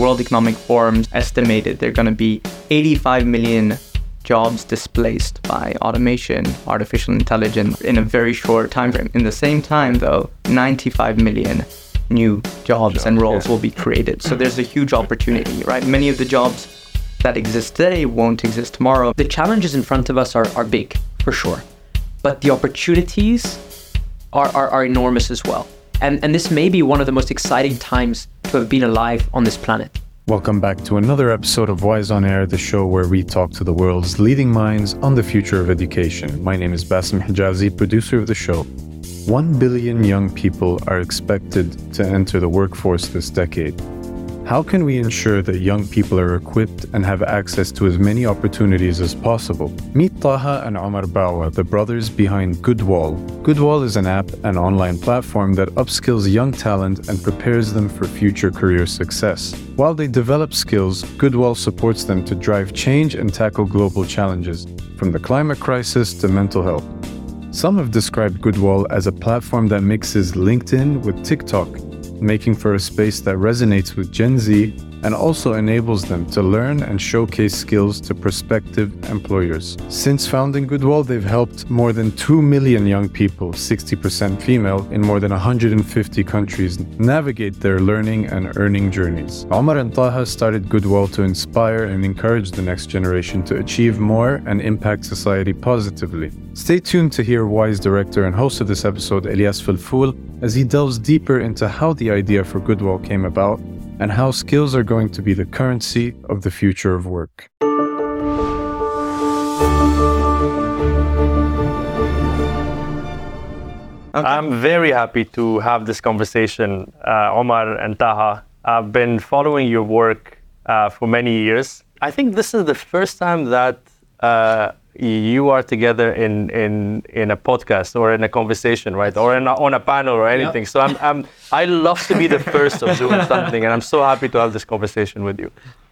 World Economic Forum estimated there are going to be 85 million jobs displaced by automation, artificial intelligence in a very short time frame. In the same time, though, 95 million new jobs and roles will be created. So there's a huge opportunity, right? Many of the jobs that exist today won't exist tomorrow. The challenges in front of us are, are big, for sure. But the opportunities are, are, are enormous as well. And, and this may be one of the most exciting times to have been alive on this planet. Welcome back to another episode of Wise on Air, the show where we talk to the world's leading minds on the future of education. My name is Bassem Hijazi, producer of the show. One billion young people are expected to enter the workforce this decade. How can we ensure that young people are equipped and have access to as many opportunities as possible? Meet Taha and Omar Bawa, the brothers behind Goodwall. Goodwall is an app and online platform that upskills young talent and prepares them for future career success. While they develop skills, Goodwall supports them to drive change and tackle global challenges, from the climate crisis to mental health. Some have described Goodwall as a platform that mixes LinkedIn with TikTok making for a space that resonates with Gen Z and also enables them to learn and showcase skills to prospective employers. Since founding Goodwall, they've helped more than 2 million young people, 60% female, in more than 150 countries navigate their learning and earning journeys. Omar and Taha started Goodwall to inspire and encourage the next generation to achieve more and impact society positively. Stay tuned to hear Wise director and host of this episode, Elyas Felfoul, as he delves deeper into how the idea for Goodwall came about and how skills are going to be the currency of the future of work. Okay. I'm very happy to have this conversation, uh, Omar and Taha. I've been following your work uh, for many years. I think this is the first time that uh, you are together in, in, in a podcast or in a conversation, right? Or a, on a panel or anything. Yep. So I'm, I'm, I love to be the first of doing something, and I'm so happy to have this conversation with you.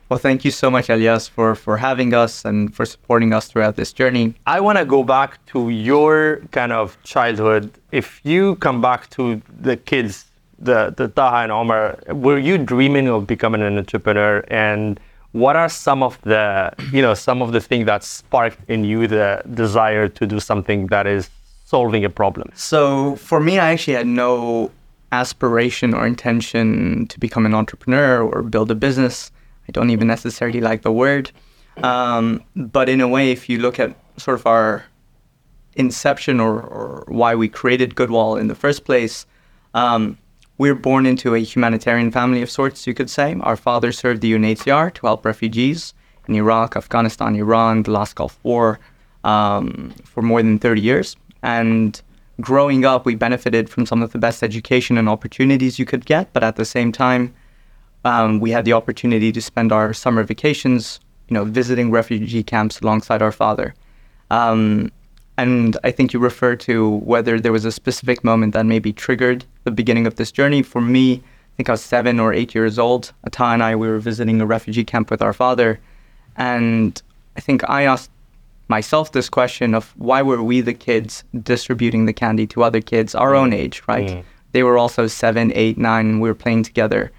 Well, thank you so much, Elyas, for, for having us and for supporting us throughout this journey. I want to go back to your kind of childhood. If you come back to the kids, the, the Taha and Omar, were you dreaming of becoming an entrepreneur? And what are some of the you know some of the things that sparked in you the desire to do something that is solving a problem? So for me i actually had no aspiration or intention to become an entrepreneur or build a business. I don't even necessarily like the word. Um, but in a way if you look at sort of our inception or, or why we created goodwall in the first place um, we're born into a humanitarian family of sorts, you could say. Our father served the UNHCR to help refugees in Iraq, Afghanistan, Iran, the last Gulf War um, for more than 30 years. And growing up, we benefited from some of the best education and opportunities you could get. But at the same time, um, we had the opportunity to spend our summer vacations, you know, visiting refugee camps alongside our father. Um, and I think you refer to whether there was a specific moment that maybe triggered the beginning of this journey. For me, I think I was seven or eight years old. Taha and I, we were visiting a refugee camp with our father. And I think I asked myself this question of why were we the kids distributing the candy to other kids our own age, right? Mm. They were also seven, eight, nine, we were playing together.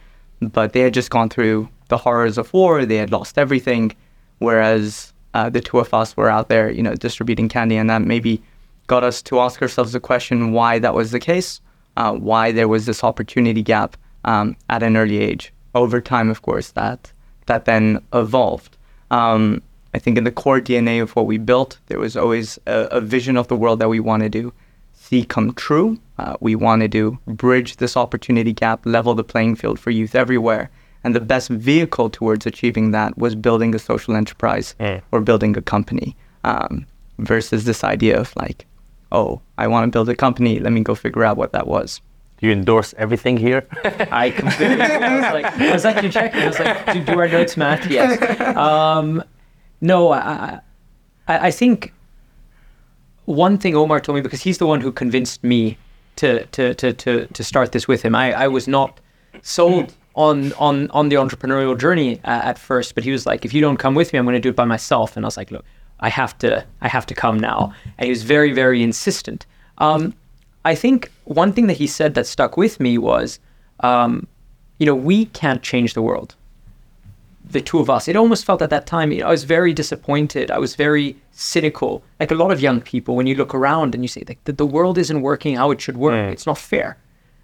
But they had just gone through the horrors of war, they had lost everything. Whereas uh, the two of us were out there, you know, distributing candy, and that maybe got us to ask ourselves the question why that was the case, uh, why there was this opportunity gap um, at an early age. Over time, of course, that that then evolved. Um, I think in the core DNA of what we built, there was always a, a vision of the world that we wanted to do see come true. Uh, we wanted to do bridge this opportunity gap, level the playing field for youth everywhere, and the best vehicle towards achieving that was building a social enterprise mm. or building a company um, versus this idea of like, oh, I want to build a company. Let me go figure out what that was. You endorse everything here? I completely. I was like, I was like, you check. I was like, do, do our notes match? Yes. Um, no, I, I, I think one thing Omar told me because he's the one who convinced me to to to to, to start this with him. I, I was not sold on on on the entrepreneurial journey uh, at first, but he was like, if you don't come with me, I'm going to do it by myself. And I was like, look, I have to I have to come now. And he was very very insistent. Um, I think one thing that he said that stuck with me was, um, you know, we can't change the world. the two of us. It almost felt at that time, you know, I was very disappointed. I was very cynical. Like a lot of young people, when you look around and you say, like, the, the world isn't working how it should work, Mm. it's not fair.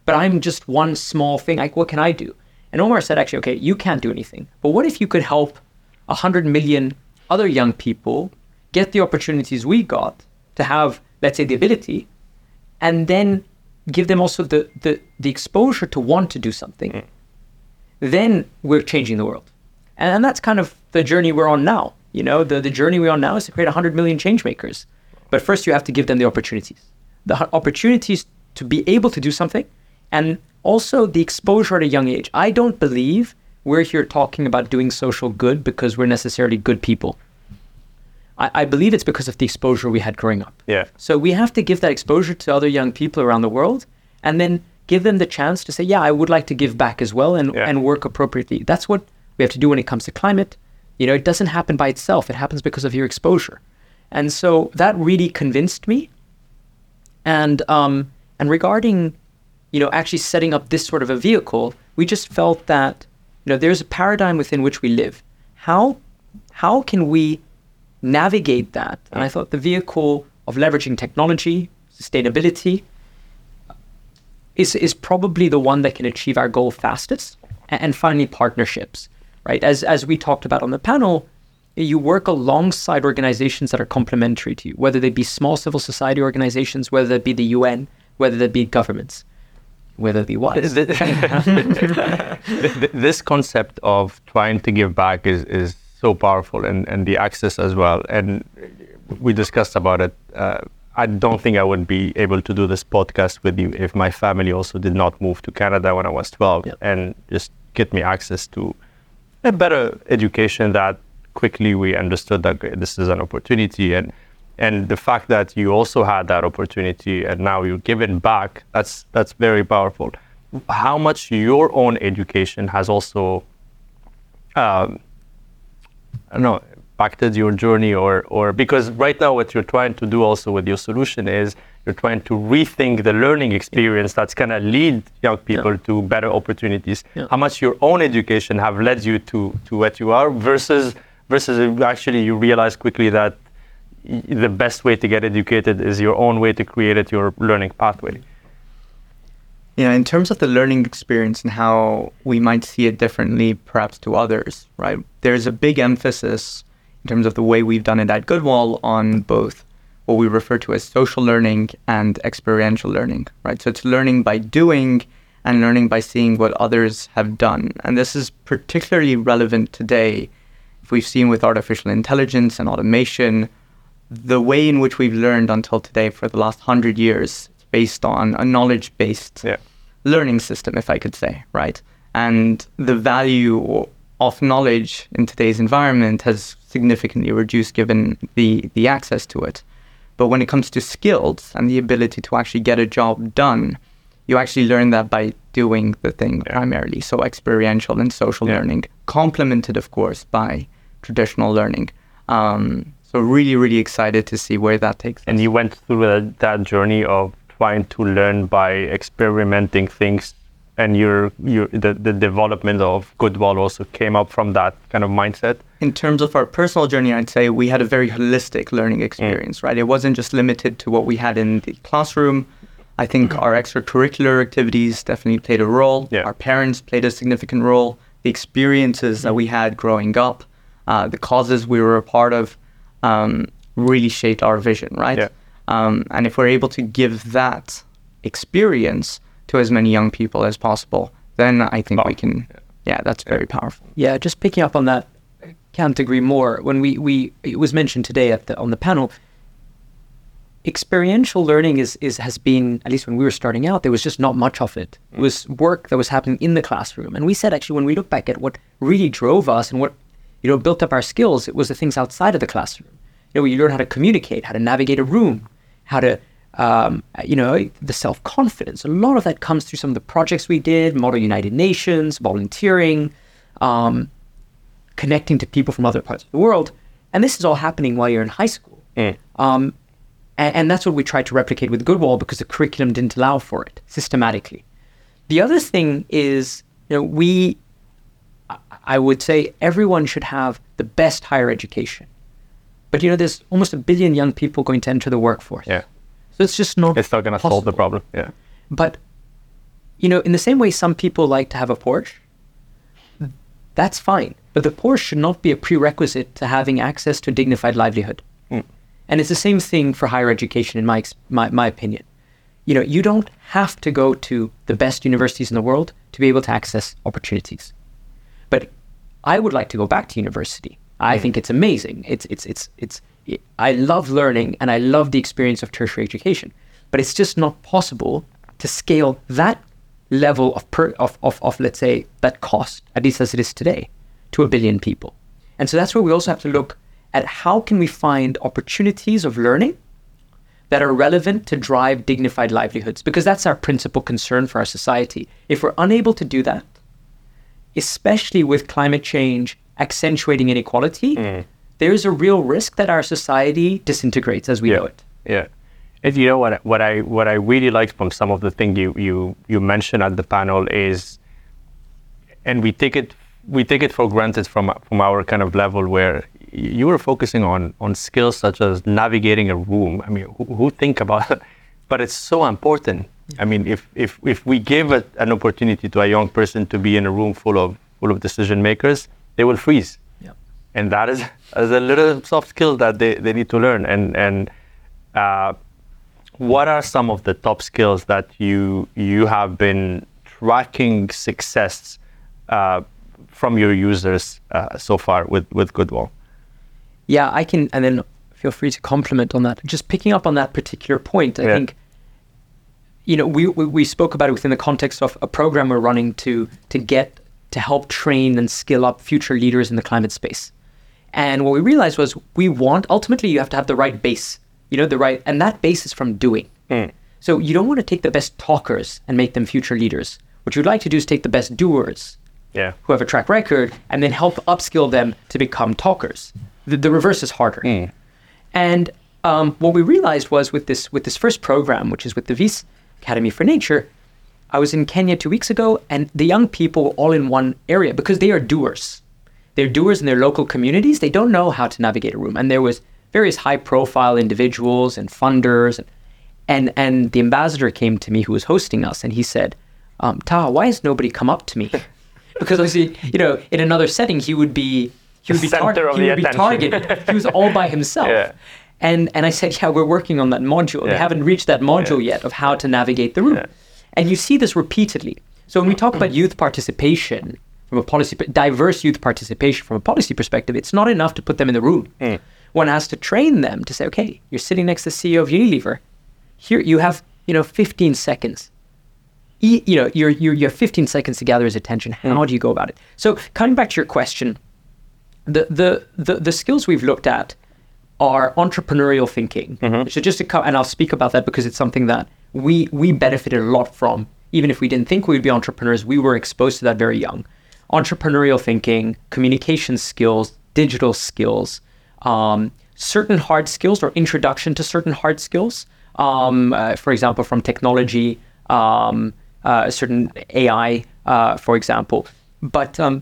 But I'm just one small thing. Like, what can I do? And Omar said, actually, okay, you can't do anything. But what if you could help 100 million other young people get the opportunities we got to have, let's say, the ability, and then give them also the, the, the exposure to want to do something? Mm. then we're changing the world. And, and that's kind of the journey we're on now. You know, the, the journey we're on now is to create 100 million change makers. But first, you have to give them the opportunities the opportunities to be able to do something and also the exposure at a young age. I don't believe we're here talking about doing social good because we're necessarily good people. I, I believe it's because of the exposure we had growing up. Yeah. So we have to give that exposure to other young people around the world and then give them the chance to say, yeah, I would like to give back as well and, Yeah. and work appropriately. That's what we have to do when it comes to climate. You know, it doesn't happen by itself, it happens because of your exposure. And so that really convinced me. And um, and regarding, you know, actually setting up this sort of a vehicle, we just felt that, you know, there's a paradigm within which we live. How how can we navigate that? And I thought the vehicle of leveraging technology, sustainability, is is probably the one that can achieve our goal fastest. And finally, partnerships, right? As as we talked about on the panel, you work alongside organizations that are complementary to you, whether they be small civil society organizations, whether that be the UN, whether that be governments, whether it be what. Th- th- this concept of trying to give back is, is so powerful and, and the access as well. And we discussed about it. Uh, I don't think I would be able to do this podcast with you if my family also did not move to Canada when I was 12 Yep. and just get me access to a better education that quickly we understood that this is an opportunity and and the fact that you also had that opportunity and now you're giving back that's that's very powerful how much your own education has also um, I don't know impacted your journey or or because right now what you're trying to do also with your solution is you're trying to rethink the learning experience that's going to lead young people to better opportunities. Yeah. how much your own education have led you to to what you are versus versus actually you realize quickly that y- the best way to get educated is your own way to create it your learning pathway Yeah, in terms of the learning experience and how we might see it differently, perhaps to others, right? There's a big emphasis in terms of the way we've done it at Goodwall on both what we refer to as social learning and experiential learning, right? So it's learning by doing and learning by seeing what others have done. And this is particularly relevant today if we've seen with artificial intelligence and automation, the way in which we've learned until today for the last hundred years based on a knowledge based yeah learning system, if I could say, right? And the value of knowledge in today's environment has significantly reduced given the, the access to it. But when it comes to skills and the ability to actually get a job done, you actually learn that by doing the thing Yeah. primarily. So experiential and social Yeah. learning, complemented, of course, by traditional learning. Um, so really, really excited to see where that takes us. and you went through that, that journey of trying to learn by experimenting things and your your the, the development of Goodwall also came up from that kind of mindset in terms of our personal journey, I'd say we had a very holistic learning experience, right? It wasn't just limited to what we had in the classroom. I think our extracurricular activities definitely played a role. Yeah. Our parents played a significant role. The experiences that we had growing up, uh, the causes we were a part of, um, really shaped our vision, right? Yeah. Um, and if we're able to give that experience to as many young people as possible, then I think we Oh, can. Yeah, that's very powerful. Yeah, just picking up on that, I can't agree more. When we, we it was mentioned today at the on the panel, experiential learning is, is has been at least when we were starting out, there was just not much of it. It was work that was happening in the classroom, and we said actually when we look back at what really drove us and what you know built up our skills, it was the things outside of the classroom. You know, you learn how to communicate, how to navigate a room, how to um, you know, the self confidence. A lot of that comes through some of the projects we did, Model United Nations, volunteering, um, connecting to people from other parts of the world. And this is all happening while you're in high school. Um, and, and that's what we tried to replicate with Goodwall because the curriculum didn't allow for it systematically. The other thing is, you know, we I would say everyone should have the best higher education. But you know, there's almost a billion young people going to enter the workforce. Yeah. So it's just not. It's not going to solve the problem. Yeah. But you know, in the same way some people like to have a Porsche, that's fine. But the Porsche should not be a prerequisite to having access to a dignified livelihood. Hmm. And it's the same thing for higher education, in my, my my opinion. You know, you don't have to go to the best universities in the world to be able to access opportunities. But I would like to go back to university. I think it's amazing. It's it's it's it's. It, I love learning and I love the experience of tertiary education, but it's just not possible to scale that level of per of, of, of let's say that cost at least as it is today to a billion people. And so that's where we also have to look at how can we find opportunities of learning that are relevant to drive dignified livelihoods because that's our principal concern for our society. If we're unable to do that, especially with climate change accentuating inequality, mm. there's a real risk that our society disintegrates as we know it. Yeah. And you know what? What I what I really liked from some of the things you you you mentioned at the panel is, and we take it we take it for granted from from our kind of level where you were focusing on on skills such as navigating a room. I mean, who, who think about it? But it's so important. I mean, if if if we give it an opportunity to a young person to be in a room full of full of decision makers, they will freeze Yep. and that is, is a little soft skill that they, they need to learn and and uh, what are some of the top skills that you you have been tracking success uh, from your users uh, so far with with goodwall Yeah, I can, and then feel free to compliment on that. Just picking up on that particular point, I Yeah. think, you know, we, we we spoke about it within the context of a program we're running to to get to help train and skill up future leaders in the climate space. And what we realized was we want ultimately you have to have the right base, you know, the right, and that base is from doing. So you don't want to take the best talkers and make them future leaders. What you'd like to do is take the best doers yeah who have a track record and then help upskill them to become talkers. The, the reverse is harder. And um, what we realized was with this with this first program, which is with the Vice Academy for Nature, I was in Kenya two weeks ago, and the young people were all in one area because they are doers. They're doers in their local communities. They don't know how to navigate a room, and there was various high-profile individuals and funders, and and and the ambassador came to me who was hosting us, and he said, um, "Ta, why has nobody come up to me?" because obviously, you know, in another setting, he would be he would be, of he the would be targeted. he was all by himself. Yeah. And and I said, yeah, we're working on that module. They haven't reached that module yet of how to navigate the room. And you see this repeatedly. So when we talk about youth participation from a policy, diverse youth participation from a policy perspective, it's not enough to put them in the room. Mm. One has to train them to say, okay, you're sitting next to the CEO of Unilever. Here you have, you know, 15 seconds. E- you know, you're, you're, you have 15 seconds to gather his attention. Mm. How do you go about it? So coming back to your question, the, the, the, the skills we've looked at are entrepreneurial thinking. Mm-hmm. So just to co- and I'll speak about that because it's something that we we benefited a lot from. Even if we didn't think we'd be entrepreneurs, we were exposed to that very young. Entrepreneurial thinking, communication skills, digital skills, um, certain hard skills or introduction to certain hard skills. Um, uh, for example, from technology, um, uh, certain AI, uh, for example. But um,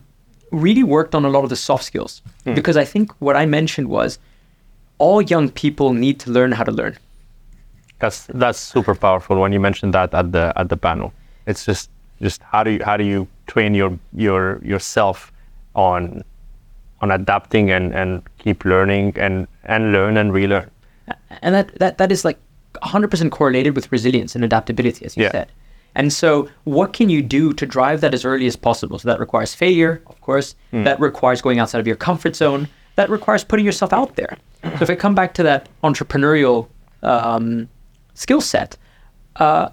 really worked on a lot of the soft skills because I think what I mentioned was all young people need to learn how to learn. That's that's super powerful when you mentioned that at the at the panel. It's just just how do you how do you train your your yourself on on adapting and and keep learning and and learn and relearn? And that that, that is like 100% correlated with resilience and adaptability as you Yeah. said. And so what can you do to drive that as early as possible? So that requires failure of course. That requires going outside of your comfort zone. That requires putting yourself out there. So if i come back to that entrepreneurial um, skill set uh,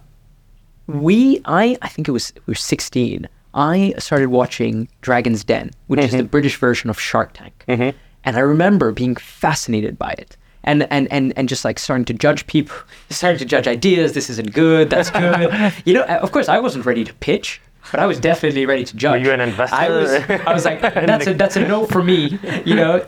we i i think it was we were 16 i started watching dragon's den which is the mm-hmm. british version of shark tank mm-hmm. and i remember being fascinated by it and and and and just like starting to judge people starting to judge ideas this isn't good that's good you know uh, of course i wasn't ready to pitch but I was definitely ready to judge. you an investor? I was. I was like, that's a that's a no for me. You know,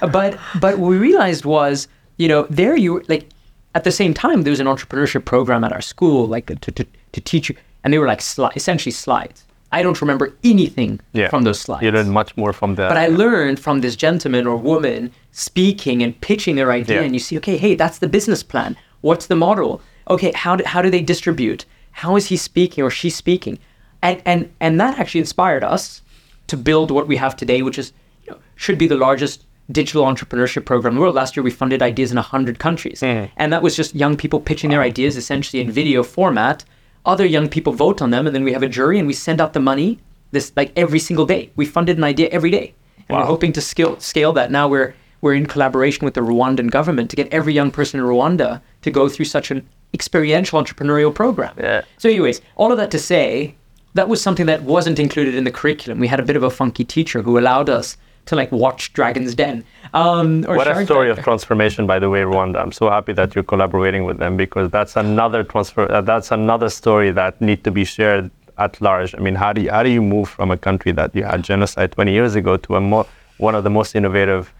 but but what we realized was, you know, there you were, like at the same time there was an entrepreneurship program at our school, like to to, to teach you, and they were like sli- essentially slides. I don't remember anything Yeah. from those slides. You learn much more from that. But I learned from this gentleman or woman speaking and pitching their idea, Yeah. and you see, okay, hey, that's the business plan. What's the model? Okay, how do, how do they distribute? How is he speaking or she speaking? And and and that actually inspired us to build what we have today, which is you know, should be the largest digital entrepreneurship program in the world. Last year, we funded ideas in hundred countries, and that was just young people pitching their ideas essentially in video format. Other young people vote on them, and then we have a jury, and we send out the money this like every single day. We funded an idea every day, and we're hoping to scale scale that. Now we're we're in collaboration with the Rwandan government to get every young person in Rwanda to go through such an experiential entrepreneurial program. Yeah. So, anyways, all of that to say, that was something that wasn't included in the curriculum. We had a bit of a funky teacher who allowed us to like watch Dragon's Den. Um, or what a story Tank. of transformation, by the way, Rwanda. I'm so happy that you're collaborating with them because that's another transfer. Uh, that's another story that need to be shared at large. I mean, how do you, how do you move from a country that you had genocide 20 years ago to a more one of the most innovative,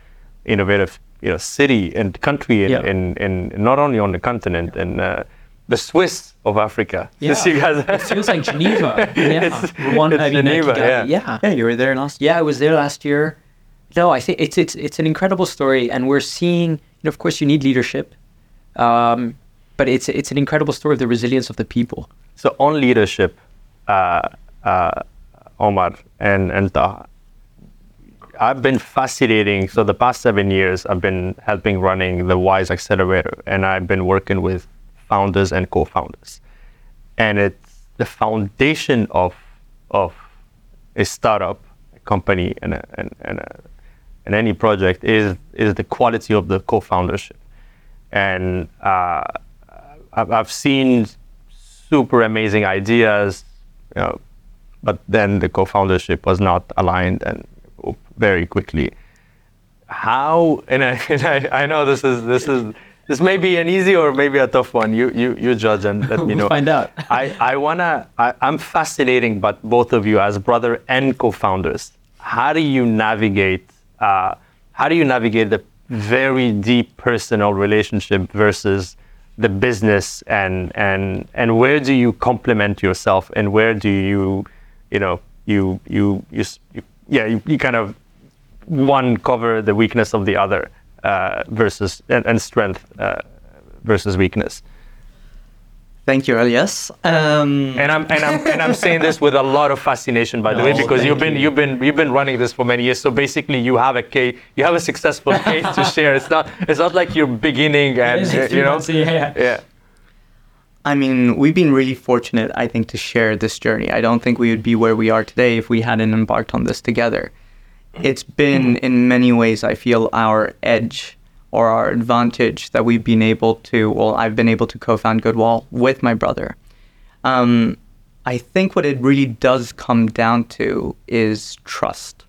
innovative you know city and country in, Yeah. in, in, not only on the continent in uh, the Swiss of Africa. Since you guys, it feels like Geneva. Yeah, It's- Rwanda, it's Geneva, yeah. yeah. Yeah, you were there last Yeah, I was there last year. No, I think it's it's it's an incredible story, and we're seeing. Of course, you need leadership, um, but it's it's an incredible story of the resilience of the people. So on leadership, uh, uh, Omar and and Taha, I've been fascinating. So the past seven years, I've been helping running the Wise Accelerator, and I've been working with founders and co-founders, and it's the foundation of of a startup, a company, and a, and and, a, and any project is is the quality of the co-foundership, and uh, I've, I've seen super amazing ideas, you know, but then the co-foundership was not aligned and very quickly. How and I, and I, I know this is this is this may be an easy or maybe a tough one. You you you judge and let me We'll know. find out. I, I wanna I, I'm fascinating but both of you as brother and co-founders. How do you navigate uh, how do you navigate the very deep personal relationship versus the business and and and where do you complement yourself and where do you you know you you you, you yeah you, you kind of one cover the weakness of the other uh, versus and, and strength uh, versus weakness Thank you, Elyas. Um, and I'm and I'm and I'm saying this with a lot of fascination, by the way, because you've been you. you've been you've been running this for many years. So basically, you have a case, you have a successful case to share. It's not it's not like you're beginning and you know three months, yeah. yeah I mean, we've been really fortunate, I think, to share this journey. I don't think we would be where we are today if we hadn't embarked on this together. It's been, in many ways, I feel, our edge or our advantage that we've been able to, well, I've been able to co found Goodwall with my brother. Um, I think what it really does come down to is trust.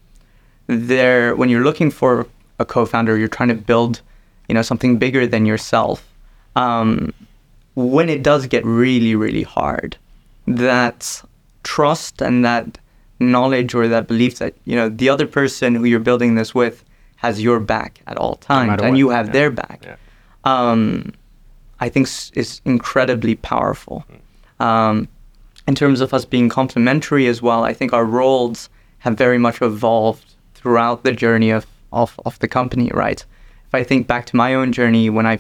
There, when you're looking for a co-founder, you're trying to build, you know, something bigger than yourself. Um, when it does get really, really hard, that trust and that knowledge or that belief that you know the other person who you're building this with has your back at all times, matter and you have yeah. their back. Yeah. Um, I think is incredibly powerful. Um, in terms of us being complementary as well, I think our roles have very much evolved throughout the journey of, of, of the company, right? If I think back to my own journey, when I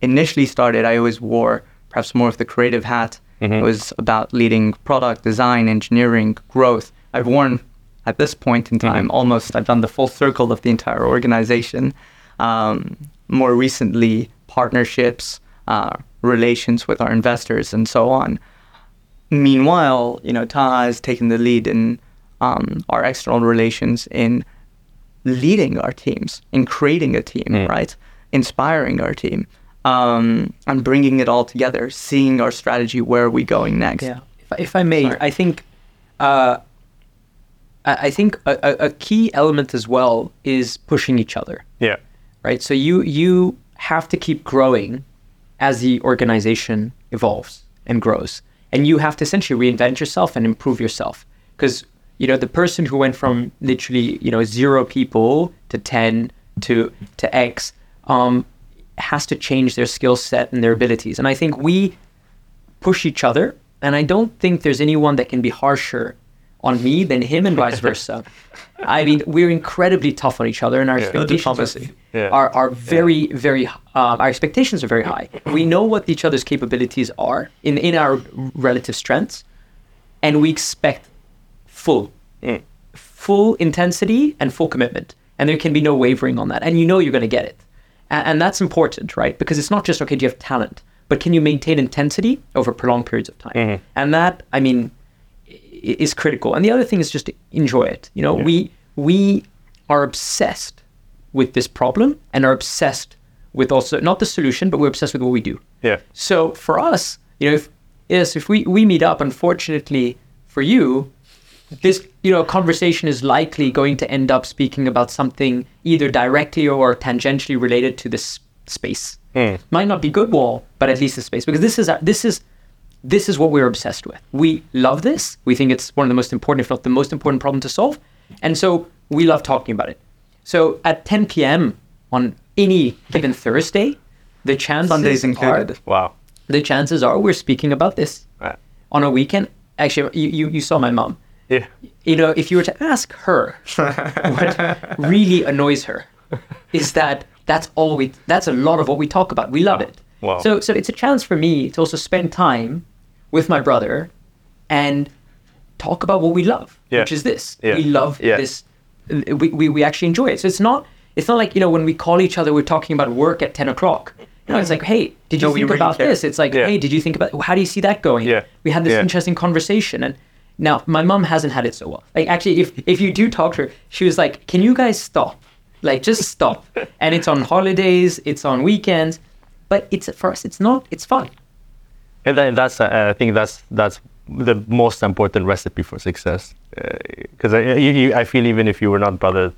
initially started, I always wore perhaps more of the creative hat. It was about leading product, design, engineering, growth. I've worn, at this point in time, almost, I've done the full circle of the entire organization. Um, more recently, partnerships, uh, relations with our investors, and so on. Meanwhile, you know, Taha has taken the lead in um, our external relations in leading our teams, in creating a team, right? Inspiring our team, um, and bringing it all together, seeing our strategy, where are we going next? Yeah. If, I- if I may, Sorry. I think, uh, I, think a, a, a key element as well is pushing each other, yeah right? So you you have to keep growing as the organization evolves and grows, and you have to essentially reinvent yourself and improve yourself because you know the person who went from literally you know zero people to ten to to X um, has to change their skill set and their abilities, and I think we push each other. And I don't think there's anyone that can be harsher on me than him, and vice versa. I mean, we're incredibly tough on each other, and our Yeah. expectations Diplomacy. Yeah. are, are very, very, um, our expectations are very high. We know what each other's capabilities are in, in our relative strengths, and we expect full, Mm. full intensity and full commitment. And there can be no wavering on that. And you know you're going to get it. And, and that's important, right? Because it's not just, okay, do you have talent, but can you maintain intensity over prolonged periods of time? And that, I mean, i- is critical. And the other thing is just to enjoy it. You know, we we are obsessed with this problem and are obsessed with also not the solution, but we're obsessed with what we do. Yeah. So for us, you know, if yes, if we we meet up, unfortunately for you, this you know conversation is likely going to end up speaking about something either directly or tangentially related to this space. Hmm. Might not be Goodwall, but at least the space because this is our, this is this is what we're obsessed with. We love this. We think it's one of the most important, if not the most important problem to solve, and so we love talking about it. So at 10 p.m. on any given Thursday, the chances Sundays are included. Wow. the chances are we're speaking about this Right. on a weekend. Actually, you, you, you saw my mom. Yeah. You know, if you were to ask her what really annoys her, is that that's all we, that's a lot of what we talk about. We love it. Wow. So, so it's a chance for me to also spend time with my brother and talk about what we love, Yeah. which is this. Yeah. We love Yeah. this. We, we, we actually enjoy it. So it's not, it's not like, you know, when we call each other, we're talking about work at 10 o'clock. You know, it's like, hey, did you No, think really about care. this? It's like, hey, did you think about how do you see that going? Yeah. We had this interesting conversation and now my mom hasn't had it so well. Like actually if if you do talk to her, she was like, Can you guys stop? Like just stop. and it's on holidays, it's on weekends. But it's for us it's not it's fun. And then that's, uh, I think that's that's the most important recipe for success. Because I, you, you, I feel even if you were not brother,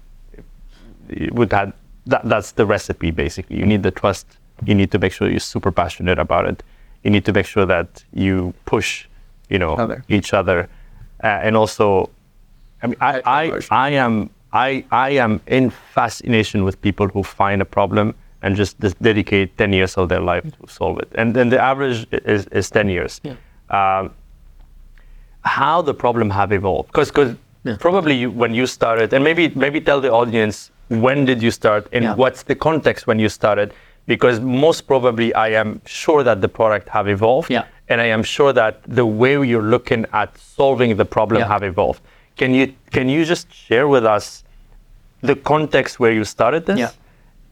you would have that. That's the recipe basically. You need the trust. You need to make sure you're super passionate about it. You need to make sure that you push, you know, Other. each other, uh, and also, I mean, I, I, I am, I, I am in fascination with people who find a problem and just dedicate 10 years of their life to solve it. And then the average is, is 10 years. Yeah. Um, how the problem have evolved? Because Yeah. probably you, when you started, and maybe maybe tell the audience when did you start and Yeah. what's the context when you started? Because most probably I am sure that the product have evolved, Yeah. and I am sure that the way you're looking at solving the problem Yeah. have evolved. Can you can you just share with us the context where you started this? Yeah.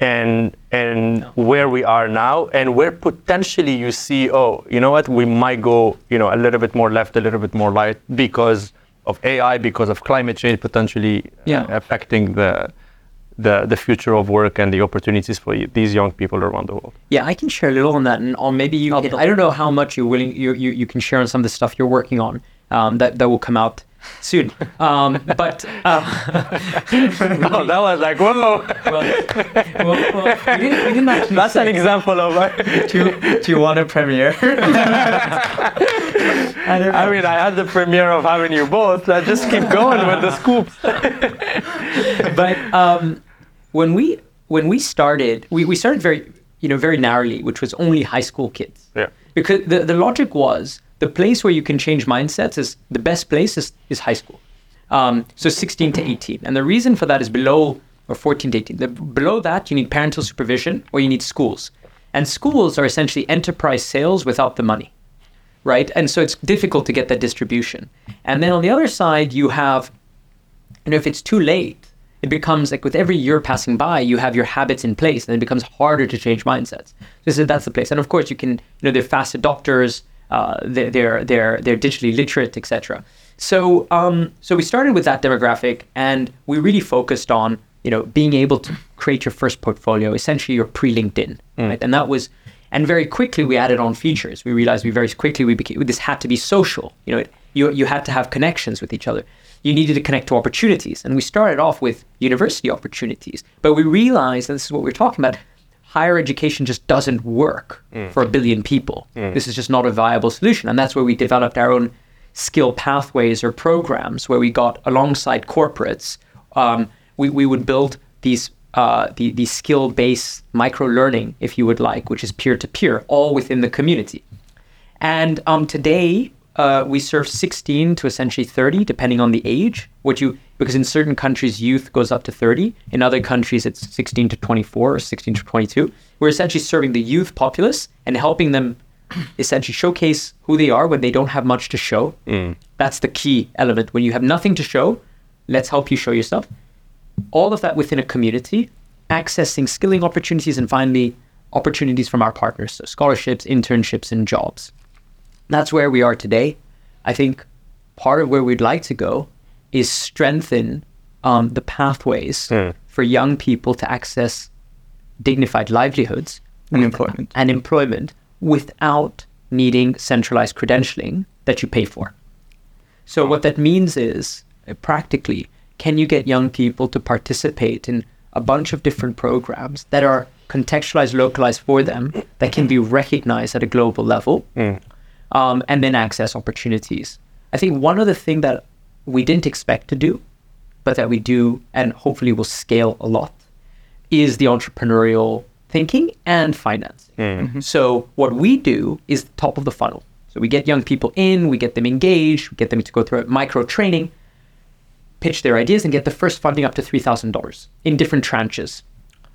And and where we are now, and where potentially you see, oh, you know what, we might go, you know, a little bit more left, a little bit more right, because of AI, because of climate change potentially uh, Yeah. affecting the, the the future of work and the opportunities for y- these young people around the world. Yeah, I can share a little on that, and or maybe you. Can, I don't know how much you're willing. You, you you can share on some of the stuff you're working on. Um, that that will come out soon. Um, but uh, oh, that was like, whoa, well, well, well, we, didn't, we didn't actually. that's an example of. do, you, do you want a premiere? I. I mean, I had the premiere of having you both. I just keep going with the scoop. but um, when we when we started, we, we started very you know very narrowly, which was only high school kids. Yeah. Because the, the logic was the place where you can change mindsets is the best place is, is high school. Um, so 16 to 18. And the reason for that is below or 14 to 18. The, below that, you need parental supervision or you need schools. And schools are essentially enterprise sales without the money right? And so it's difficult to get that distribution. And then on the other side, you have, you know, if it's too late, it becomes like with every year passing by, you have your habits in place, and it becomes harder to change mindsets. So, so that's the place. And of course, you can, you know, they're fast adopters, uh, they're they're they're they're digitally literate, etc. So um, so we started with that demographic, and we really focused on you know being able to create your first portfolio, essentially your pre-LinkedIn, right? And that was and very quickly we added on features. We realized we very quickly we became this had to be social. You know, it, you you had to have connections with each other. You needed to connect to opportunities, and we started off with university opportunities. But we realized, and this is what we're talking about, higher education just doesn't work for a billion people. This is just not a viable solution, and that's where we developed our own skill pathways or programs where we got alongside corporates. Um, we we would build these uh, the, the skill based micro learning, if you would like, which is peer to peer, all within the community. And um, today, uh, we serve 16 to essentially 30, depending on the age. What you because in certain countries youth goes up to 30. In other countries it's 16 to 24 or 16 to 22. We're essentially serving the youth populace and helping them essentially showcase who they are when they don't have much to show. That's the key element. When you have nothing to show, let's help you show yourself. All of that within a community, accessing skilling opportunities, and finally, opportunities from our partners. So, scholarships, internships, and jobs. That's where we are today. I think part of where we'd like to go is strengthen um, the pathways for young people to access dignified livelihoods And employment. and employment without needing centralized credentialing that you pay for. So what that means is uh, practically can you get young people to participate in a bunch of different programs that are contextualized localized for them that can be recognized at a global level um, and then access opportunities. I think one other thing that we didn't expect to do, but that we do and hopefully will scale a lot, is the entrepreneurial thinking and financing. So what we do is the top of the funnel. So we get young people in, we get them engaged, we get them to go through a micro training, pitch their ideas, and get the first funding up to three thousand dollars in different tranches.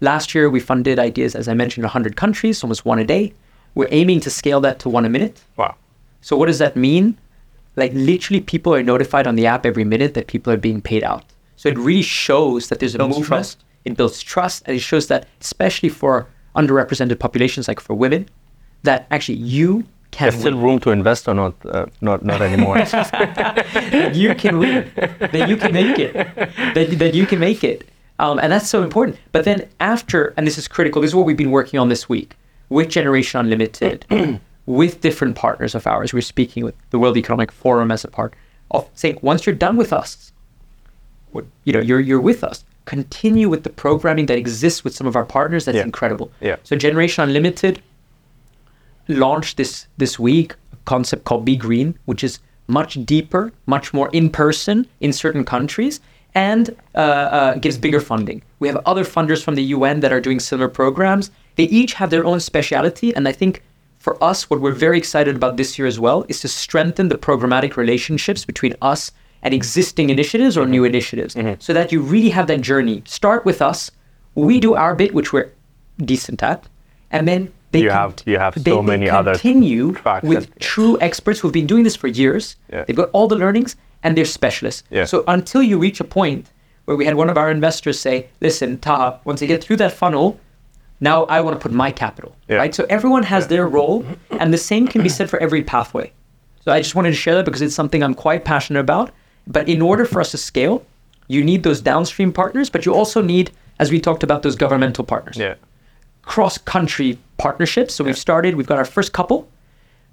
Last year we funded ideas, as I mentioned, in 100 countries, almost one a day. We're aiming to scale that to one a minute. Wow. So what does that mean? Like literally people are notified on the app every minute that people are being paid out. So it really shows that there's a movement. trust. It builds trust and it shows that especially for underrepresented populations like for women, that actually you can There's still room to invest or not? Uh, not not anymore. you can win, that you can make it, that, that you can make it. Um, and that's so important. But then after, and this is critical, this is what we've been working on this week with Generation Unlimited, with different partners of ours. We're speaking with the World Economic Forum as a part of saying, once you're done with us, you know, you're, you're with us, continue with the programming that exists with some of our partners. That's Yeah. incredible. Yeah. So Generation Unlimited, launched this this week a concept called Be Green, which is much deeper, much more in person in certain countries, and uh, uh, gives bigger funding. We have other funders from the UN that are doing similar programs. They each have their own speciality, and I think for us, what we're very excited about this year as well is to strengthen the programmatic relationships between us and existing initiatives or mm-hmm. new initiatives, mm-hmm. so that you really have that journey. Start with us. We do our bit, which we're decent at, and then they You have- you have they- so they many other continue tracks with true experts who've been doing this for years. Yeah. They've got all the learnings and they're specialists. Yeah. So until you reach a point where we had one of our investors say, "Listen, Taha, once you get through that funnel, now I want to put my capital." Yeah. Right. So everyone has their role, and the same can be said for every pathway. So I just wanted to share that because it's something I'm quite passionate about. But in order for us to scale, you need those downstream partners, but you also need, as we talked about, those governmental partners yeah. cross country partnerships. So we've started, we've got our first couple,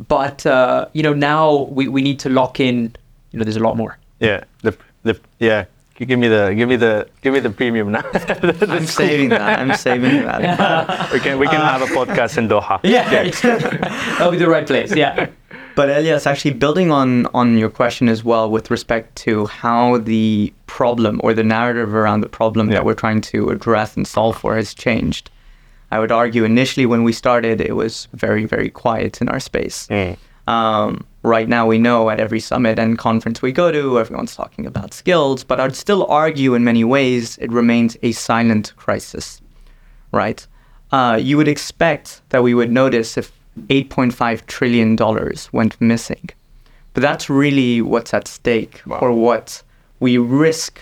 but uh, you know now we, we need to lock in. You know, there's a lot more. Yeah. The the yeah. G- Give me the give me the give me the premium now. I'm saving that. I'm saving that. we can we can have a podcast in Doha. Yeah, that'll be the right place. Yeah, But Elyas, actually building on on your question as well with respect to how the problem or the narrative around the problem Yeah. that we're trying to address and solve for has changed. I would argue initially when we started, it was very very quiet in our space. Mm. Um, right now, we know at every summit and conference we go to, everyone's talking about skills, but I'd still argue in many ways it remains a silent crisis, right? Uh, you would expect that we would notice if $8.5 trillion went missing. But that's really what's at stake, Wow. or what we risk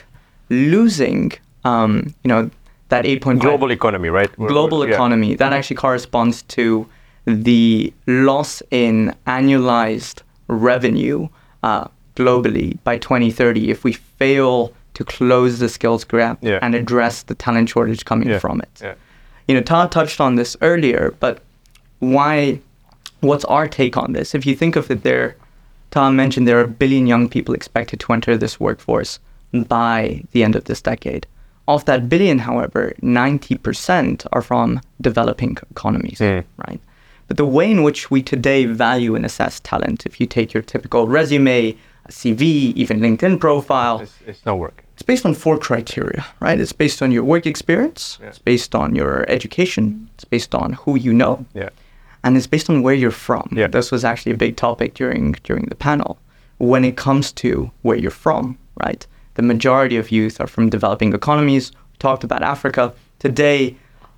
losing, um, you know, that 8.5 Global economy, right? Global yeah. economy. That actually corresponds to the loss in annualized revenue uh, globally by 2030 if we fail to close the skills gap Yeah. and address the talent shortage coming Yeah. from it. Yeah. You know, Taha touched on this earlier, but why? What's our take on this? If you think of it, there, Taha mentioned there are a billion young people expected to enter this workforce by the end of this decade. Of that billion, however, 90% are from developing economies, Mm. right? But the way in which we today value and assess talent, if you take your typical resume, CV, even LinkedIn profile, It's, it's not working. it's based on four criteria, right? It's based on your work experience, Yeah. it's based on your education, it's based on who you know, Yeah. and it's based on where you're from. Yeah. This was actually a big topic during during the panel. When it comes to where you're from, right? The majority of youth are from developing economies. We talked about Africa. Today,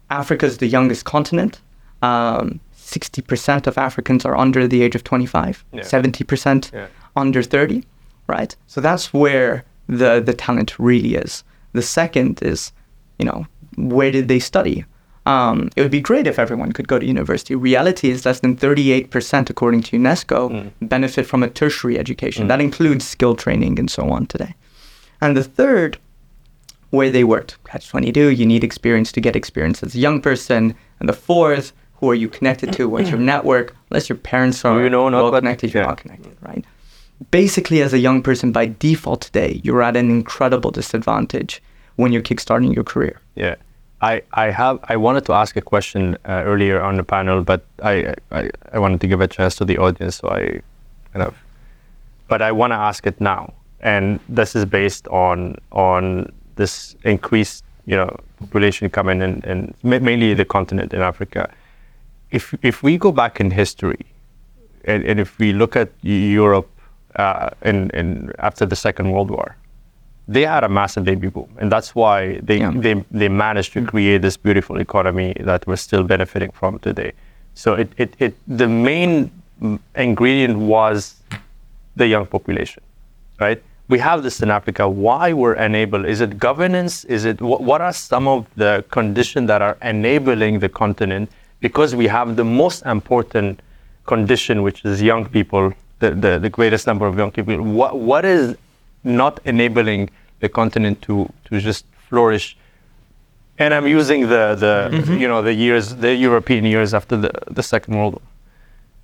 Africa is the youngest continent. Um, 60% of Africans are under the age of 25, Yeah. 70% Yeah. under 30, right? So that's where the, the talent really is. The second is, you know, where did they study? Um, it would be great if everyone could go to university. Reality is less than 38%, according to UNESCO, benefit from a tertiary education. That includes skill training and so on today. And the third, where they worked. Catch 22, you need experience to get experience as a young person. And the fourth, who are you connected to? What's your network? Unless your parents are You know, not well connected, you're yeah. not connected, right? Basically, as a young person, by default today, you're at an incredible disadvantage when you're kickstarting your career. Yeah, I, I have I wanted to ask a question uh, earlier on the panel, but I, I I wanted to give a chance to the audience, so I kind of, but I want to ask it now, and this is based on on this increased you know population coming in, and mainly the continent in Africa. If if we go back in history, and, and if we look at Europe uh, in, in after the Second World War, they had a massive baby boom, and that's why they Yeah. they, they managed to create this beautiful economy that we're still benefiting from today. So it, it, it the main mm, ingredient was the young population, right? We have this in Africa. Why we're enabled? Is it governance? Is it what, what are some of the conditions that are enabling the continent? Because we have the most important condition, which is young people, the, the, the greatest number of young people. What what is not enabling the continent to to just flourish? And I'm using the the mm-hmm. you know the years the European years after the, the Second World War.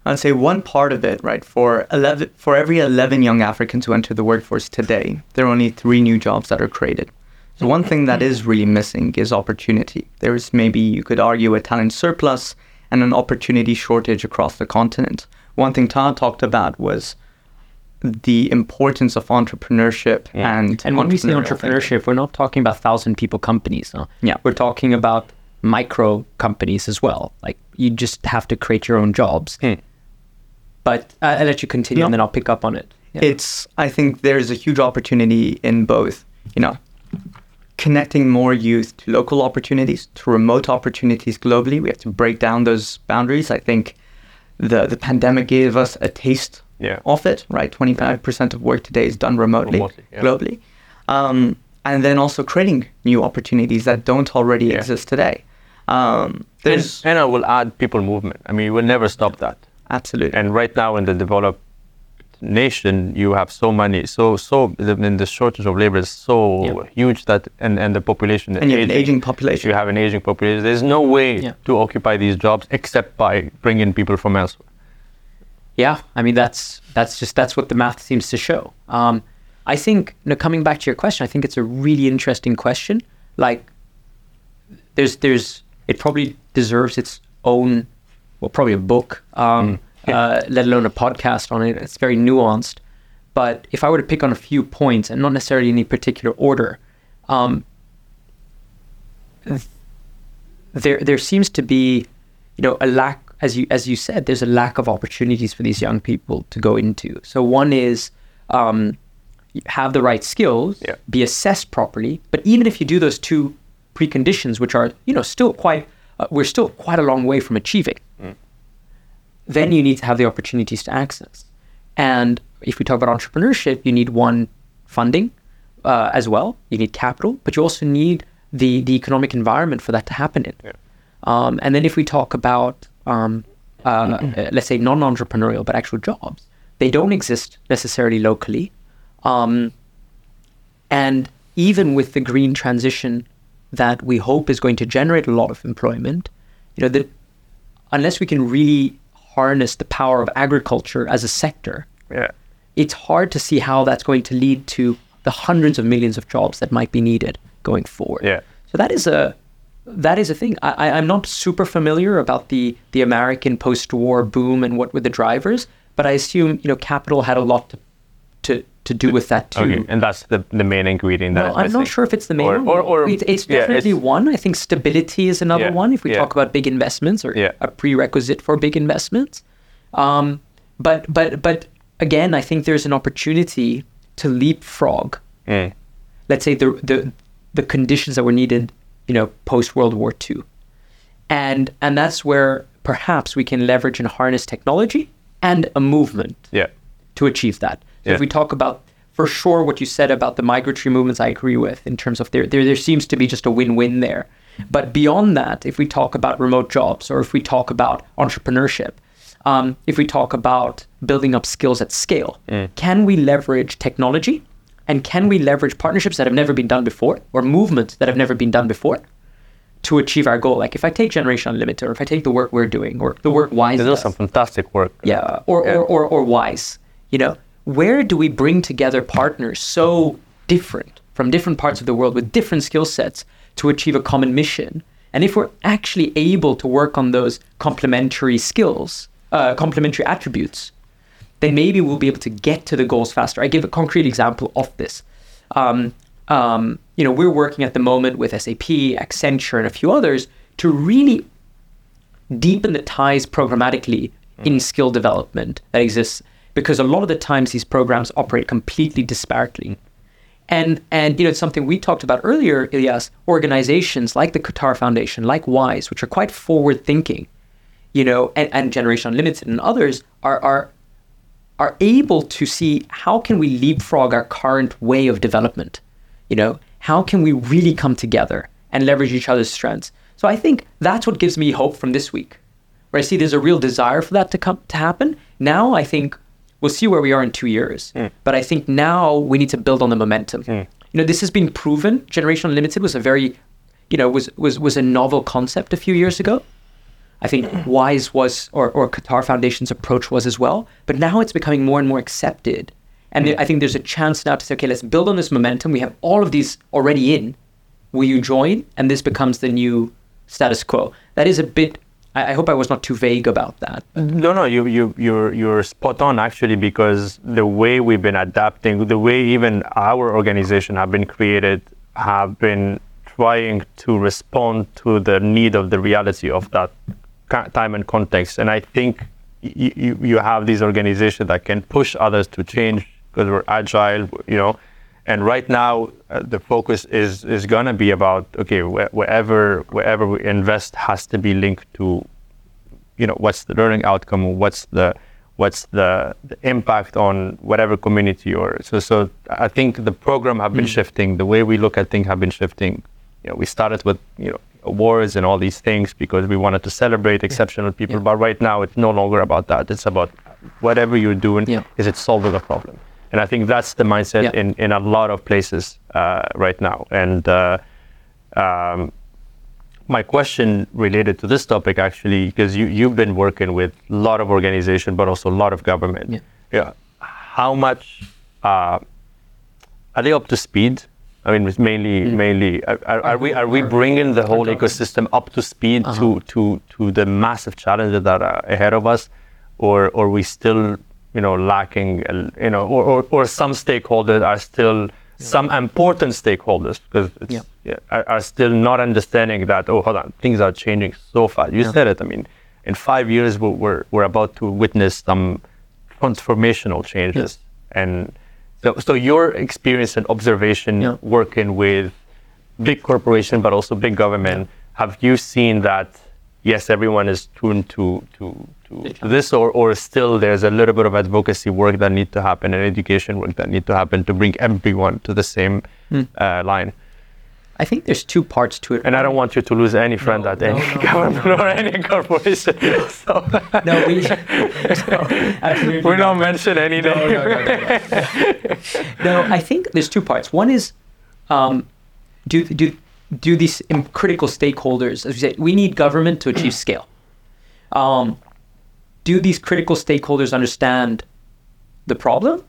I'd say one part of it, right? For eleven, for every eleven young Africans who enter the workforce today, there are only three new jobs that are created. So one thing that is really missing is opportunity. There is maybe you could argue a talent surplus and an opportunity shortage across the continent. One thing Ta talked about was the importance of entrepreneurship and And when we say entrepreneurship, thinking. we're not talking about thousand people companies. No? Yeah. We're talking about micro companies as well. Like you just have to create your own jobs. But uh, I'll let you continue No. and then I'll pick up on it. Yeah. it's i think there's a huge opportunity in both you know connecting more youth to local opportunities to remote opportunities globally we have to break down those boundaries i think the the pandemic gave us a taste Yeah. of it right 25% of work today is done remotely, Remotely, yeah. globally um, and then also creating new opportunities that don't already Yeah. exist today um, And, there's and I will add people movement. I mean, we'll never stop that. absolutely And right now in the developed nation, you have so many, so so the, the shortage of labor is so Yeah. huge that and, and the population and you have an aging, population you have an aging population. There's no way Yeah. to occupy these jobs except by bringing people from elsewhere. Yeah, I mean that's that's just that's what the math seems to show. Um, I think you know, coming back to your question, I think it's a really interesting question. Like, there's there's it probably deserves its own, well, probably a book, um, uh, let alone a podcast on it. It's very nuanced. But if I were to pick on a few points, and not necessarily in any particular order, um, there there seems to be, you know, a lack as you as you said, there's a lack of opportunities for these young people to go into. So one is um, have the right skills, Yeah. be assessed properly. But even if you do those two preconditions, which are you know still quite, uh, we're still quite a long way from achieving. Then you need to have the opportunities to access. And if we talk about entrepreneurship, you need one funding uh, as well. You need capital, but you also need the the economic environment for that to happen in. Um, and then if we talk about, um, uh, uh, let's say, non-entrepreneurial but actual jobs, they don't exist necessarily locally. Um, and even with the green transition that we hope is going to generate a lot of employment, you know, that unless we can really harness the power of agriculture as a sector, Yeah. it's hard to see how that's going to lead to the hundreds of millions of jobs that might be needed going forward. Yeah. So that is a that is a thing. I, I'm not super familiar about the the American post-war boom and what were the drivers, but I assume you know capital had a lot to to to do with that too. Okay, and that's the, the main ingredient. That Well, I'm not sure if it's the main Or, one. or, or it's, it's yeah, definitely one. I think stability is another Yeah, one if we yeah. talk about big investments or a prerequisite for big investments. Um, but but but again, I think there's an opportunity to leapfrog. Mm. Let's say the the the conditions that were needed, you know, post World War II, and and that's where perhaps we can leverage and harness technology and a movement Yeah. to achieve that. Yeah. if we talk about for sure what you said about the migratory movements, I agree with in terms of there, there there seems to be just a win-win there. But beyond that, if we talk about remote jobs or if we talk about entrepreneurship, um, if we talk about building up skills at scale, can we leverage technology and can we leverage partnerships that have never been done before or movements that have never been done before to achieve our goal? Like if I take Generation Unlimited or if I take the work we're doing or the work Wise There's does, some fantastic work. yeah or, Yeah. Or, or or wise you know where do we bring together partners so different from different parts of the world with different skill sets to achieve a common mission? And if we're actually able to work on those complementary skills uh, complementary attributes then maybe we'll be able to get to the goals faster. I give a concrete example of this. Um, um, you know we're working at the moment with SAP Accenture and a few others to really deepen the ties programmatically in skill development that exists because a lot of the times these programs operate completely disparately. And and you know something we talked about earlier, Elyas, organizations like the Qatar Foundation, like WISE, which are quite forward thinking, you know, and, and Generation Unlimited and others are are are able to see how can we leapfrog our current way of development you know? How can we really come together and leverage each other's strengths? So i think that's what gives me hope from this week where i see there's a real desire for that to come to happen. Now i think we'll see where we are in two years hmm. but i think now we need to build on the momentum hmm. you know this has been proven generation unlimited was a very you know was was was a novel concept a few years ago I think hmm. Wise was, or, or Qatar Foundation's approach was as well. But now it's becoming more and more accepted. And there- I think there's a chance now to say, okay, let's build on this momentum. We have all of these already in. Will you join? And this becomes the new status quo. That is a bit, I, I hope I was not too vague about that. No, no, you, you, you're, you're spot on actually because the way we've been adapting, the way even our organization have been created, have been trying to respond to the need of the reality of that time and context. And I think you, you have these organizations that can push others to change because we're agile, you know. And right now, uh, the focus is is gonna be about okay, wh- wherever wherever we invest has to be linked to you know what's the learning outcome what's the what's the, the impact on whatever community or so so i think the program have been shifting. The way we look at things have been shifting. You know we started with you know awards and all these things because we wanted to celebrate exceptional people Yeah. but right now it's no longer about that. It's about whatever you're doing Yeah. is it solving a problem and i think that's the mindset Yeah. in in a lot of places uh, right now and uh, um, my question related to this topic actually because you, you've been working with a lot of organization but also a lot of government Yeah. yeah how much uh, are they up to speed i mean it's mainly Mm. mainly are, are, are we are we bringing the whole ecosystem up to speed Uh-huh. to to to the massive challenges that are ahead of us or or we still you know lacking you know or, or, or some stakeholders are still some important stakeholders because it's, Yeah. yeah, are, are still not understanding that oh hold on things are changing so fast you Yeah. said it i mean in five years we're, we're, we're about to witness some transformational changes and so, so your experience and observation Yeah. working with big corporation but also big government have you seen that yes everyone is tuned to to to, to this or, or still there's a little bit of advocacy work that need to happen and education work that need to happen to bring everyone to the same Hmm. uh, line I think there's two parts to it. and I don't want you to lose any friend No, at no, any no, government or any corporation. so no, we, absolutely we don't mention any No, name. no, no. no, I think there's two parts. One is um, do do do these critical stakeholders, as you say, we need government to achieve scale. Um, do these critical stakeholders understand the problem?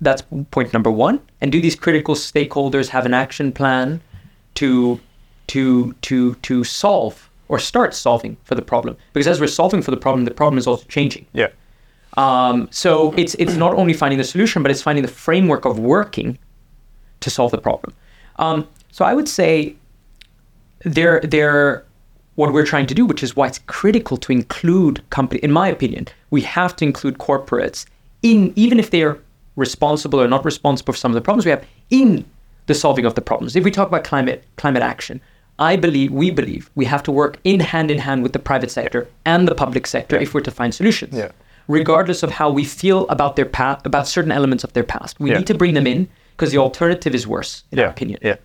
That's point number one. And do these critical stakeholders have an action plan to to to to solve or start solving for the problem? Because as we're solving for the problem, the problem is also changing. yeah. Um, so it's it's not only finding the solution, but it's finding the framework of working to solve the problem. Um, so I would say they're they're what we're trying to do, which is why it's critical to include company. In my opinion, we have to include corporates in even if they are responsible or not responsible for some of the problems we have in the solving of the problems. If we talk about climate climate action, I believe we believe we have to work in hand in hand with the private sector and the public sector if we're to find solutions. Yeah. Regardless of how we feel about their past, about certain elements of their past, we Yeah. need to bring them in because the alternative is worse, in Yeah. our opinion. Yeah.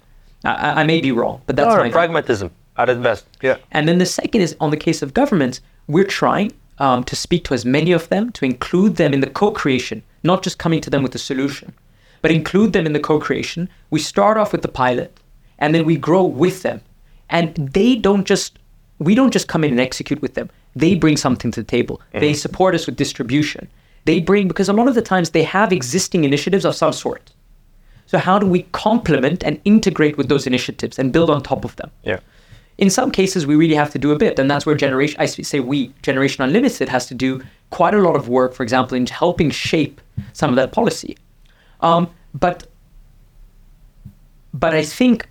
I, I- I may be wrong, but that's Or my pragmatism at its best. Yeah. And then the second is on the case of governments, we're trying um, to speak to as many of them, to include them in the co creation, not just coming to them with a solution, but include them in the co creation. We start off with the pilot and then we grow with them. And they don't just, we don't just come in and execute with them. They bring something to the table. They support us with distribution. They bring, because a lot of the times they have existing initiatives of some sort. So, how do we complement and integrate with those initiatives and build on top of them? Yeah. in some cases we really have to do a bit and that's where generation i say we generation unlimited has to do quite a lot of work for example in helping shape some of that policy um, but but i think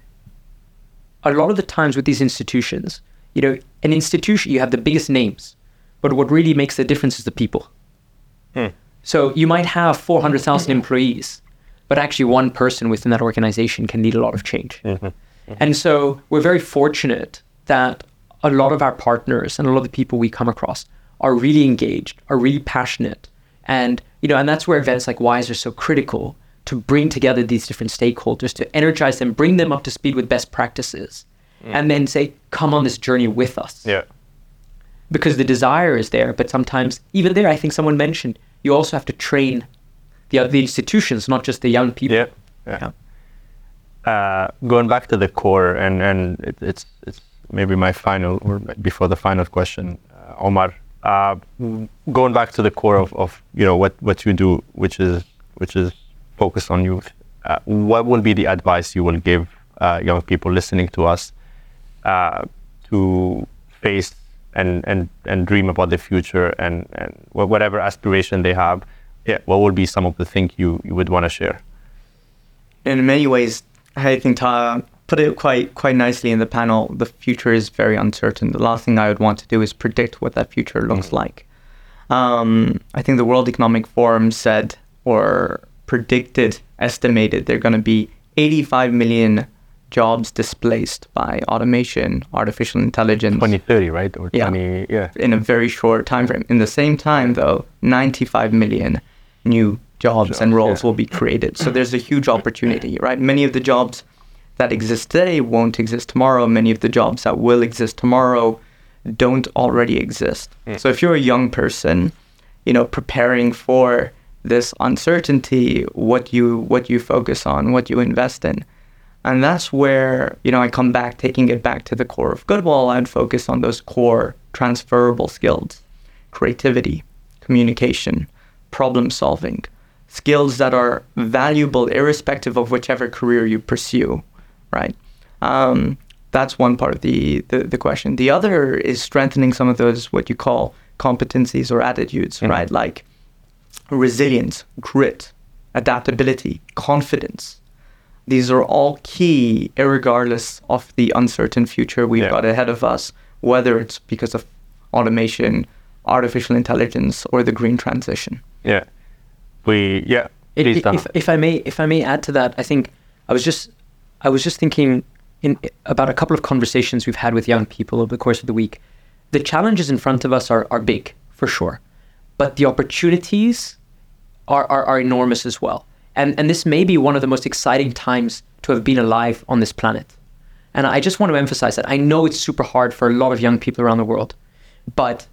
a lot of the times with these institutions you know an institution you have the biggest names but what really makes the difference is the people so you might have 400000 employees but actually one person within that organization can lead a lot of change mm-hmm. Mm-hmm. and so we're very fortunate that a lot of our partners and a lot of the people we come across are really engaged, are really passionate. And you know, and that's where events like WISE are so critical to bring together these different stakeholders, to energize them, bring them up to speed with best practices, mm. and then say, come on this journey with us. Yeah. Because the desire is there, but sometimes even there, I think someone mentioned you also have to train the other the institutions, not just the young people. Yeah. Yeah. uh, going back to the core, and and it, it's it's maybe my final or before the final question, uh, Omar. Uh, going back to the core of, of you know what, what you do, which is which is focused on youth. Uh, what will be the advice you will give uh, young people listening to us uh, to face and, and, and dream about the future and, and whatever aspiration they have? Yeah, what would be some of the things you, you would want to share? in many ways, I think Ta put it quite quite nicely in the panel. The future is very uncertain. The last thing I would want to do is predict what that future looks like. Um, I think the World Economic Forum said or predicted, estimated there are going to be 85 million jobs displaced by automation, artificial intelligence 2030, right? Or Yeah. 20, yeah. in a very short time frame. In the same time, though, 95 million new jobs and roles yeah. will be created. So there's a huge opportunity, right? Many of the jobs that exist today won't exist tomorrow. Many of the jobs that will exist tomorrow don't already exist. So if you're a young person, you know, preparing for this uncertainty, what you what you focus on, what you invest in. And that's where, you know, I come back, taking it back to the core of Goodwall, I'd focus on those core transferable skills creativity, communication, problem solving, skills that are valuable irrespective of whichever career you pursue, right? Um, that's one part of the, the, the question. The other is strengthening some of those, what you call competencies or attitudes, right? Like resilience, grit, adaptability, confidence. These are all key, regardless of the uncertain future we've Yeah. got ahead of us, whether it's because of automation, artificial intelligence, or the green transition. Yeah. We, yeah. Please, if, if, if I may, if I may add to that, I think I was just, I was just thinking in about a couple of conversations we've had with young people over the course of the week. The challenges in front of us are, are big for sure, but the opportunities are, are, are enormous as well. And and this may be one of the most exciting times to have been alive on this planet. And I just want to emphasize that I know it's super hard for a lot of young people around the world, but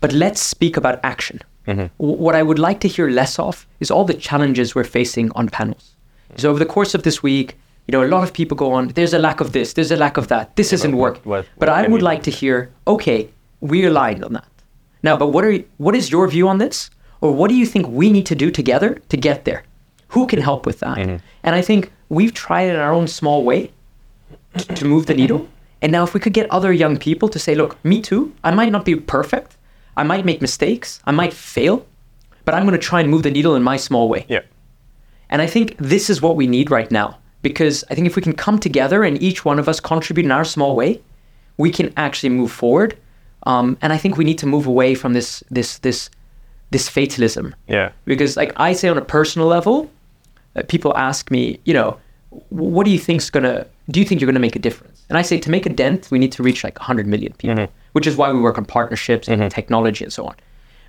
but let's speak about action. W- What I would like to hear less of is all the challenges we're facing on panels. So over the course of this week, you know, a lot of people go on. There's a lack of this. There's a lack of that. This isn't but working. but I would like to hear. Okay, we aligned on that. Now, but what are what is your view on this, or what do you think we need to do together to get there? Who can help with that? And I think we've tried in our own small way to, to move the needle. And now, if we could get other young people to say, "Look, me too. I might not be perfect. I might make mistakes, I might fail, but I'm going to try and move the needle in my small way. Yeah. And I think this is what we need right now because I think if we can come together and each one of us contribute in our small way, we can actually move forward. Um, and I think we need to move away from this this this this fatalism. Yeah. Because like I say on a personal level, uh, people ask me, you know, what do you think's gonna? Do you think you're gonna make a difference? And I say to make a dent, we need to reach like 100 million people, which is why we work on partnerships and mm-hmm. technology and so on.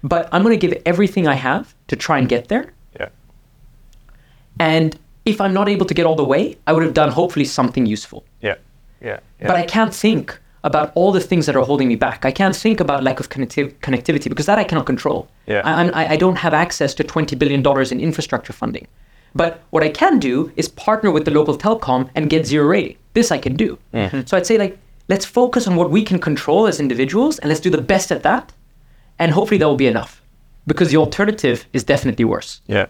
But I'm gonna give everything I have to try and get there. Yeah. And if I'm not able to get all the way, I would have done hopefully something useful. Yeah. Yeah. yeah. But I can't think about all the things that are holding me back. I can't think about lack of connecti- connectivity because that I cannot control. Yeah. I, I, I don't have access to $20 billion in infrastructure funding. But what I can do is partner with the local telecom and get zero rating. This I can do. Mm-hmm. So I'd say, like, let's focus on what we can control as individuals and let's do the best at that. And hopefully that will be enough because the alternative is definitely worse. yeah.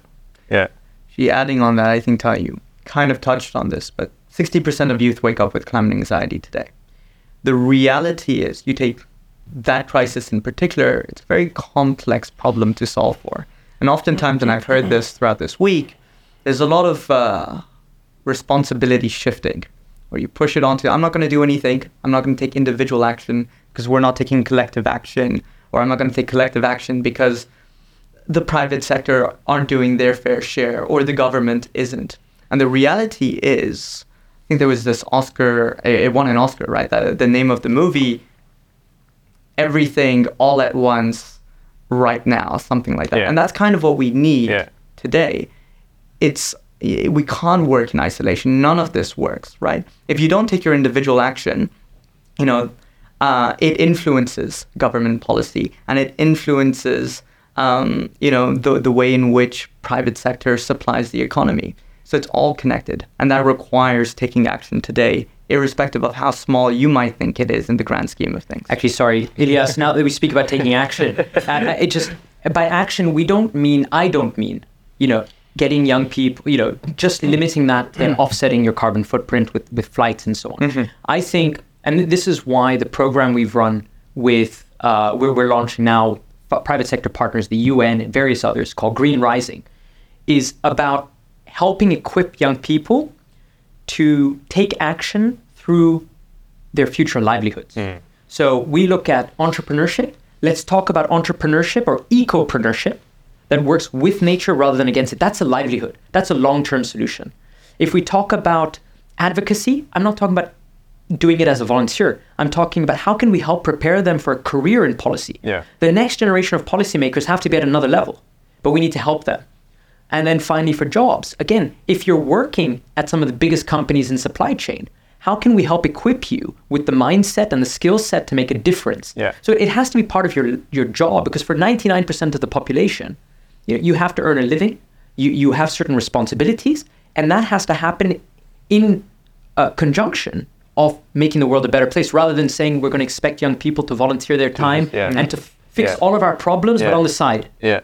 Yeah. She adding on that, I think Ty, you kind of touched on this, but 60% of youth wake up with climate anxiety today. The reality is, you take that crisis in particular, it's a very complex problem to solve for. And oftentimes, and I've heard this throughout this week, there's a lot of uh, responsibility shifting where you push it onto, I'm not going to do anything, I'm not going to take individual action because we're not taking collective action, or I'm not going to take collective action because the private sector aren't doing their fair share or the government isn't. And the reality is, I think there was this Oscar, it it won an Oscar, right? The, the name of the movie, Everything All at Once, Right Now, something like that. Yeah. And that's kind of what we need Yeah. today. It's we can't work in isolation. None of this works, right? If you don't take your individual action, you know, uh, it influences government policy and it influences, um, you know, the, the way in which private sector supplies the economy. So it's all connected, and that requires taking action today, irrespective of how small you might think it is in the grand scheme of things. Actually, sorry, Elyas. Now that we speak about taking action, uh, it just by action we don't mean I don't mean you know getting young people you know just mm-hmm. limiting that and mm-hmm. offsetting your carbon footprint with with flights and so on. Mm-hmm. I think, and this is why the program we've run with uh, we're, we're launching now f- private sector partners, the UN and various others called Green Rising, is about helping equip young people to take action through their future livelihoods. Mm. So we look at entrepreneurship. Let's talk about entrepreneurship or ecopreneurship that works with nature rather than against it. That's a livelihood. That's a long-term solution. If we talk about advocacy, I'm not talking about doing it as a volunteer. I'm talking about how can we help prepare them for a career in policy. Yeah. The next generation of policymakers have to be at another level, but we need to help them. And then finally, for jobs, again, if you're working at some of the biggest companies in supply chain, how can we help equip you with the mindset and the skill set to make a difference? Yeah. So it has to be part of your your job because for 99% of the population, you, you have to earn a living, you, you have certain responsibilities, and that has to happen in uh, conjunction of making the world a better place rather than saying we're going to expect young people to volunteer their time yeah. and to f- fix Yeah. all of our problems, but on the side. Yeah.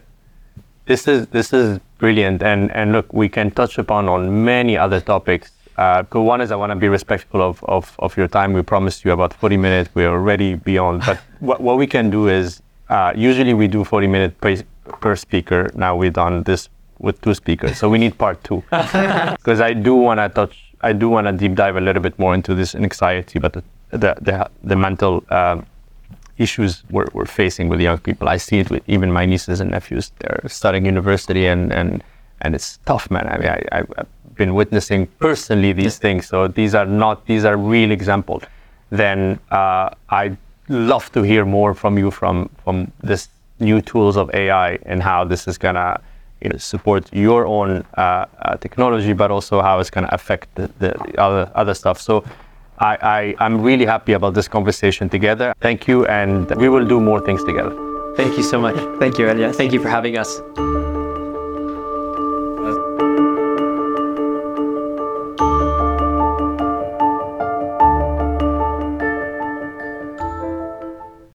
This is this is brilliant, and and look, we can touch upon on many other topics. Uh, one is I want to be respectful of, of, of your time. We promised you about 40 minutes. We're already beyond. But what, what we can do is uh, usually we do 40 minutes per, speaker. Now we've done this with two speakers, so we need part two because I do want to touch. I do want to deep dive a little bit more into this anxiety, but the the the, the mental. Um, issues we're, we're facing with young people. I see it with even my nieces and nephews. They're studying university and, and, and it's tough, man. I mean, I, I've I've been witnessing personally these things. So these are not, these are real examples. Then uh, I'd love to hear more from you from, from this new tools of AI and how this is gonna you know, support your own uh, uh, technology, but also how it's gonna affect the, the other, other stuff. So I, I, I'm really happy about this conversation together. Thank you, and we will do more things together. Thank you so much. Thank you, Elyas. Thank you for having us.